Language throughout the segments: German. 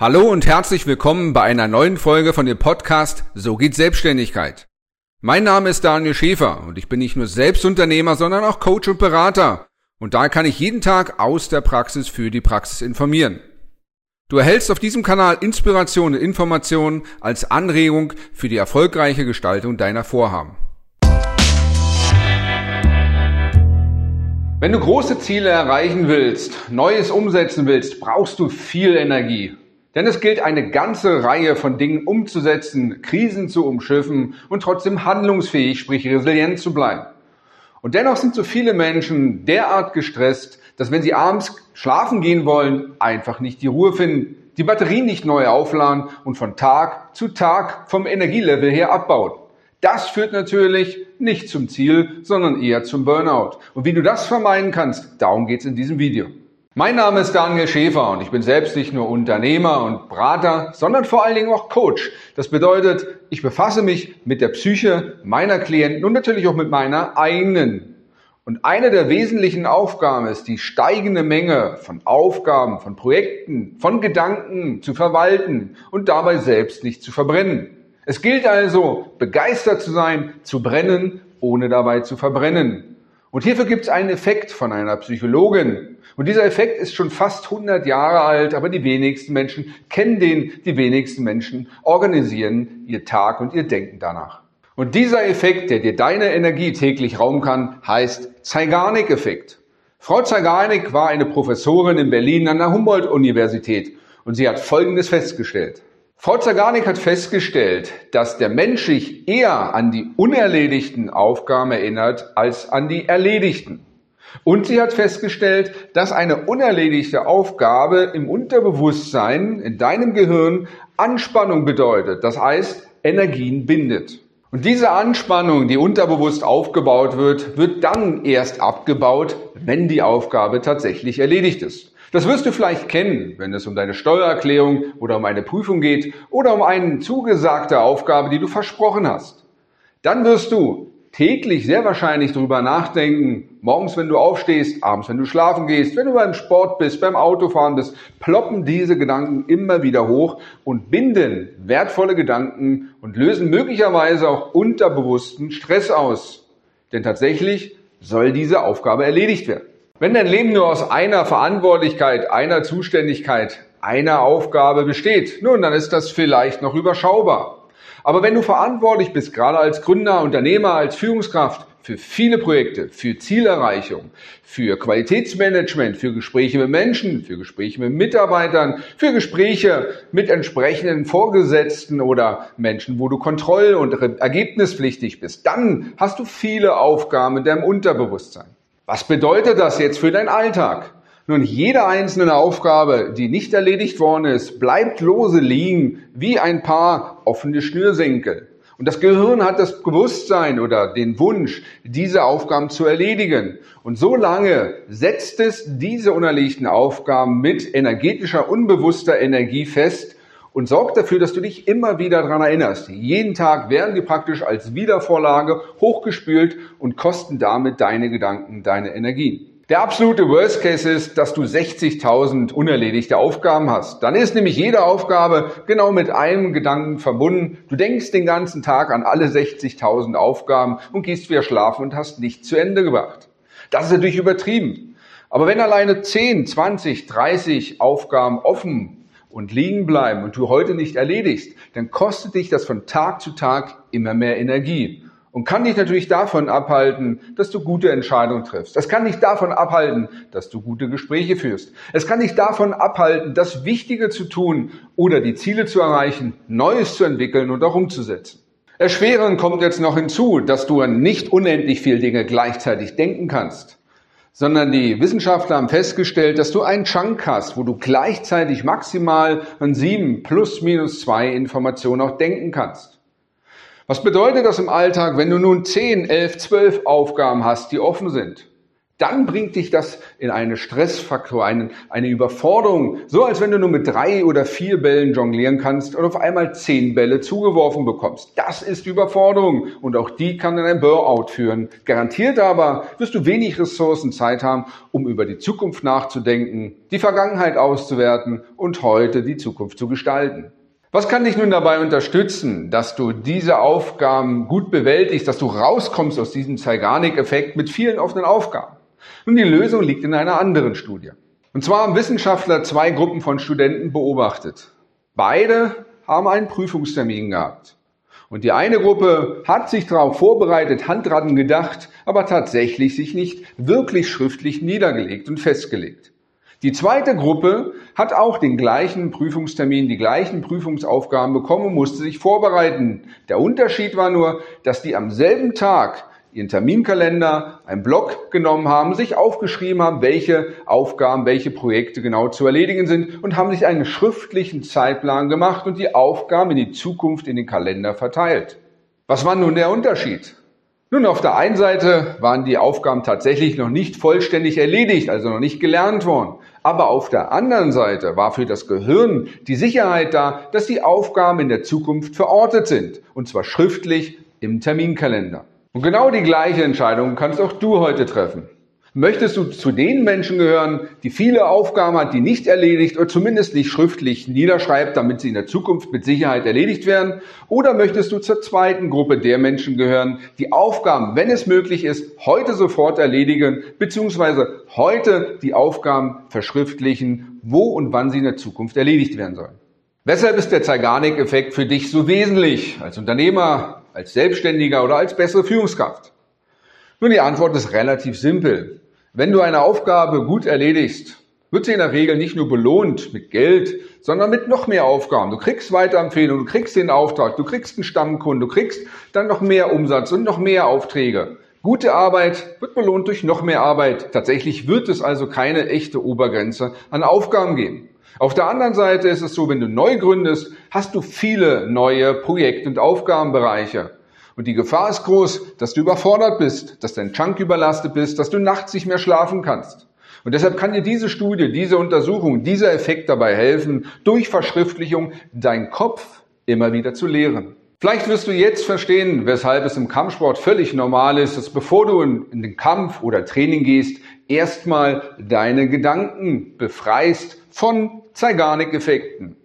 Hallo und herzlich willkommen bei einer neuen Folge von dem Podcast So geht Selbstständigkeit. Mein Name ist Daniel Schäfer und ich bin nicht nur Selbstunternehmer, sondern auch Coach und Berater. Und da kann ich jeden Tag aus der Praxis für die Praxis informieren. Du erhältst auf diesem Kanal Inspiration und Informationen als Anregung für die erfolgreiche Gestaltung deiner Vorhaben. Wenn du große Ziele erreichen willst, Neues umsetzen willst, brauchst du viel Energie. Denn es gilt eine ganze Reihe von Dingen umzusetzen, Krisen zu umschiffen und trotzdem handlungsfähig, sprich resilient zu bleiben. Und dennoch sind so viele Menschen derart gestresst, dass wenn sie abends schlafen gehen wollen, einfach nicht die Ruhe finden, die Batterien nicht neu aufladen und von Tag zu Tag vom Energielevel her abbauen. Das führt natürlich nicht zum Ziel, sondern eher zum Burnout. Und wie du das vermeiden kannst, darum geht's in diesem Video. Mein Name ist Daniel Schäfer und ich bin selbst nicht nur Unternehmer und Berater, sondern vor allen Dingen auch Coach. Das bedeutet, ich befasse mich mit der Psyche meiner Klienten und natürlich auch mit meiner eigenen. Und eine der wesentlichen Aufgaben ist, die steigende Menge von Aufgaben, von Projekten, von Gedanken zu verwalten und dabei selbst nicht zu verbrennen. Es gilt also, begeistert zu sein, zu brennen, ohne dabei zu verbrennen. Und hierfür gibt es einen Effekt von einer Psychologin. Und dieser Effekt ist schon fast 100 Jahre alt, aber die wenigsten Menschen kennen den, die wenigsten Menschen organisieren ihr Tag und ihr Denken danach. Und dieser Effekt, der dir deine Energie täglich rauben kann, heißt Zeigarnik-Effekt. Frau Zeigarnik war eine Professorin in Berlin an der Humboldt-Universität und sie hat Folgendes festgestellt. Frau Zaganik hat festgestellt, dass der Mensch sich eher an die unerledigten Aufgaben erinnert als an die erledigten. Und sie hat festgestellt, dass eine unerledigte Aufgabe im Unterbewusstsein, in deinem Gehirn, Anspannung bedeutet. Das heißt, Energien bindet. Und diese Anspannung, die unterbewusst aufgebaut wird, wird dann erst abgebaut, wenn die Aufgabe tatsächlich erledigt ist. Das wirst du vielleicht kennen, wenn es um deine Steuererklärung oder um eine Prüfung geht oder um eine zugesagte Aufgabe, die du versprochen hast. Dann wirst du täglich sehr wahrscheinlich darüber nachdenken, morgens, wenn du aufstehst, abends, wenn du schlafen gehst, wenn du beim Sport bist, beim Autofahren bist, ploppen diese Gedanken immer wieder hoch und binden wertvolle Gedanken und lösen möglicherweise auch unterbewussten Stress aus. Denn tatsächlich soll diese Aufgabe erledigt werden. Wenn dein Leben nur aus einer Verantwortlichkeit, einer Zuständigkeit, einer Aufgabe besteht, nun, dann ist das vielleicht noch überschaubar. Aber wenn du verantwortlich bist, gerade als Gründer, Unternehmer, als Führungskraft, für viele Projekte, für Zielerreichung, für Qualitätsmanagement, für Gespräche mit Menschen, für Gespräche mit Mitarbeitern, für Gespräche mit entsprechenden Vorgesetzten oder Menschen, wo du kontroll- und ergebnispflichtig bist, dann hast du viele Aufgaben in deinem Unterbewusstsein. Was bedeutet das jetzt für deinen Alltag? Nun, jede einzelne Aufgabe, die nicht erledigt worden ist, bleibt lose liegen wie ein paar offene Schnürsenkel. Und das Gehirn hat das Bewusstsein oder den Wunsch, diese Aufgaben zu erledigen. Und so lange setzt es diese unerlegten Aufgaben mit energetischer, unbewusster Energie fest, und sorgt dafür, dass du dich immer wieder daran erinnerst. Jeden Tag werden die praktisch als Wiedervorlage hochgespült und kosten damit deine Gedanken, deine Energie. Der absolute Worst Case ist, dass du 60.000 unerledigte Aufgaben hast. Dann ist nämlich jede Aufgabe genau mit einem Gedanken verbunden. Du denkst den ganzen Tag an alle 60.000 Aufgaben und gehst wieder schlafen und hast nicht zu Ende gebracht. Das ist natürlich übertrieben. Aber wenn alleine 10, 20, 30 Aufgaben offen und liegen bleiben und du heute nicht erledigst, dann kostet dich das von Tag zu Tag immer mehr Energie und kann dich natürlich davon abhalten, dass du gute Entscheidungen triffst. Es kann dich davon abhalten, dass du gute Gespräche führst. Es kann dich davon abhalten, das Wichtige zu tun oder die Ziele zu erreichen, Neues zu entwickeln und auch umzusetzen. Erschwerend kommt jetzt noch hinzu, dass du an nicht unendlich viele Dinge gleichzeitig denken kannst sondern die Wissenschaftler haben festgestellt, dass du einen Chunk hast, wo du gleichzeitig maximal an sieben plus minus zwei Informationen auch denken kannst. Was bedeutet das im Alltag, wenn du nun zehn, elf, zwölf Aufgaben hast, die offen sind? Dann bringt dich das in einen Stressfaktor, eine, eine Überforderung. So als wenn du nur mit drei oder vier Bällen jonglieren kannst und auf einmal zehn Bälle zugeworfen bekommst. Das ist Überforderung und auch die kann in ein Burnout führen. Garantiert aber wirst du wenig Ressourcen Zeit haben, um über die Zukunft nachzudenken, die Vergangenheit auszuwerten und heute die Zukunft zu gestalten. Was kann dich nun dabei unterstützen, dass du diese Aufgaben gut bewältigst, dass du rauskommst aus diesem Zeigarnik-Effekt mit vielen offenen Aufgaben? Nun, die Lösung liegt in einer anderen Studie. Und zwar haben Wissenschaftler zwei Gruppen von Studenten beobachtet. Beide haben einen Prüfungstermin gehabt. Und die eine Gruppe hat sich darauf vorbereitet, Handratten gedacht, aber tatsächlich sich nicht wirklich schriftlich niedergelegt und festgelegt. Die zweite Gruppe hat auch den gleichen Prüfungstermin, die gleichen Prüfungsaufgaben bekommen und musste sich vorbereiten. Der Unterschied war nur, dass die am selben Tag ihren Terminkalender, einen Blog genommen haben, sich aufgeschrieben haben, welche Aufgaben, welche Projekte genau zu erledigen sind und haben sich einen schriftlichen Zeitplan gemacht und die Aufgaben in die Zukunft in den Kalender verteilt. Was war nun der Unterschied? Nun, auf der einen Seite waren die Aufgaben tatsächlich noch nicht vollständig erledigt, also noch nicht gelernt worden. Aber auf der anderen Seite war für das Gehirn die Sicherheit da, dass die Aufgaben in der Zukunft verortet sind. Und zwar schriftlich im Terminkalender. Und genau die gleiche Entscheidung kannst auch du heute treffen. Möchtest du zu den Menschen gehören, die viele Aufgaben hat, die nicht erledigt oder zumindest nicht schriftlich niederschreibt, damit sie in der Zukunft mit Sicherheit erledigt werden? Oder möchtest du zur zweiten Gruppe der Menschen gehören, die Aufgaben, wenn es möglich ist, heute sofort erledigen, beziehungsweise heute die Aufgaben verschriftlichen, wo und wann sie in der Zukunft erledigt werden sollen? Weshalb ist der Zeigarnik-Effekt für dich so wesentlich als Unternehmer, als Selbstständiger oder als bessere Führungskraft? Nun, die Antwort ist relativ simpel. Wenn du eine Aufgabe gut erledigst, wird sie in der Regel nicht nur belohnt mit Geld, sondern mit noch mehr Aufgaben. Du kriegst Weiterempfehlungen, du kriegst den Auftrag, du kriegst einen Stammkunden, du kriegst dann noch mehr Umsatz und noch mehr Aufträge. Gute Arbeit wird belohnt durch noch mehr Arbeit. Tatsächlich wird es also keine echte Obergrenze an Aufgaben geben. Auf der anderen Seite ist es so, wenn du neu gründest, hast du viele neue Projekt- und Aufgabenbereiche. Und die Gefahr ist groß, dass du überfordert bist, dass dein Chunk überlastet bist, dass du nachts nicht mehr schlafen kannst. Und deshalb kann dir diese Studie, diese Untersuchung, dieser Effekt dabei helfen, durch Verschriftlichung deinen Kopf immer wieder zu leeren. Vielleicht wirst du jetzt verstehen, weshalb es im Kampfsport völlig normal ist, dass bevor du in den Kampf oder Training gehst, erstmal deine Gedanken befreist von Zeigarnik-Effekten.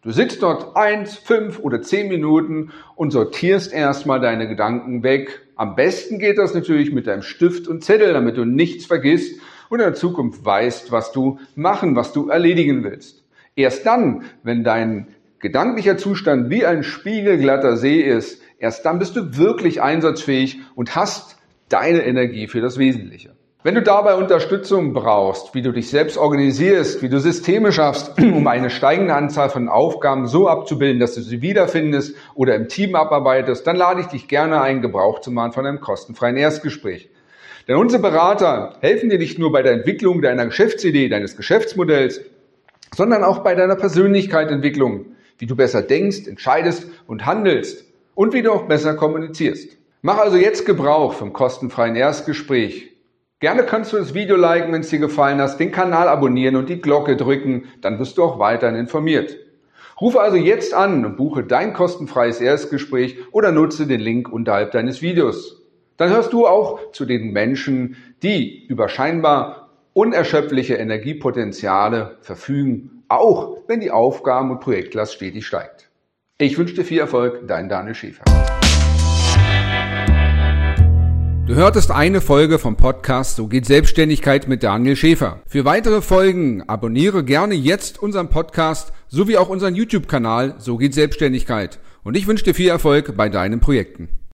Du sitzt dort eins, fünf oder zehn Minuten und sortierst erstmal deine Gedanken weg. Am besten geht das natürlich mit deinem Stift und Zettel, damit du nichts vergisst und in der Zukunft weißt, was du machen, was du erledigen willst. Erst dann, wenn dein gedanklicher Zustand wie ein spiegelglatter See ist, erst dann bist du wirklich einsatzfähig und hast deine Energie für das Wesentliche. Wenn du dabei Unterstützung brauchst, wie du dich selbst organisierst, wie du Systeme schaffst, um eine steigende Anzahl von Aufgaben so abzubilden, dass du sie wiederfindest oder im Team abarbeitest, dann lade ich dich gerne ein, Gebrauch zu machen von einem kostenfreien Erstgespräch. Denn unsere Berater helfen dir nicht nur bei der Entwicklung deiner Geschäftsidee, deines Geschäftsmodells, sondern auch bei deiner Persönlichkeitsentwicklung, wie du besser denkst, entscheidest und handelst und wie du auch besser kommunizierst. Mach also jetzt Gebrauch vom kostenfreien Erstgespräch Gerne kannst du das Video liken, wenn es dir gefallen hat, den Kanal abonnieren und die Glocke drücken, dann wirst du auch weiterhin informiert. Rufe also jetzt an und buche dein kostenfreies Erstgespräch oder nutze den Link unterhalb deines Videos. Dann hörst du auch zu den Menschen, die über scheinbar unerschöpfliche Energiepotenziale verfügen, auch wenn die Aufgaben- und Projektlast stetig steigt. Ich wünsche dir viel Erfolg, dein Daniel Schäfer. Du hörtest eine Folge vom Podcast So geht Selbstständigkeit mit Daniel Schäfer. Für weitere Folgen abonniere gerne jetzt unseren Podcast sowie auch unseren YouTube-Kanal So geht Selbstständigkeit. Und ich wünsche dir viel Erfolg bei deinen Projekten.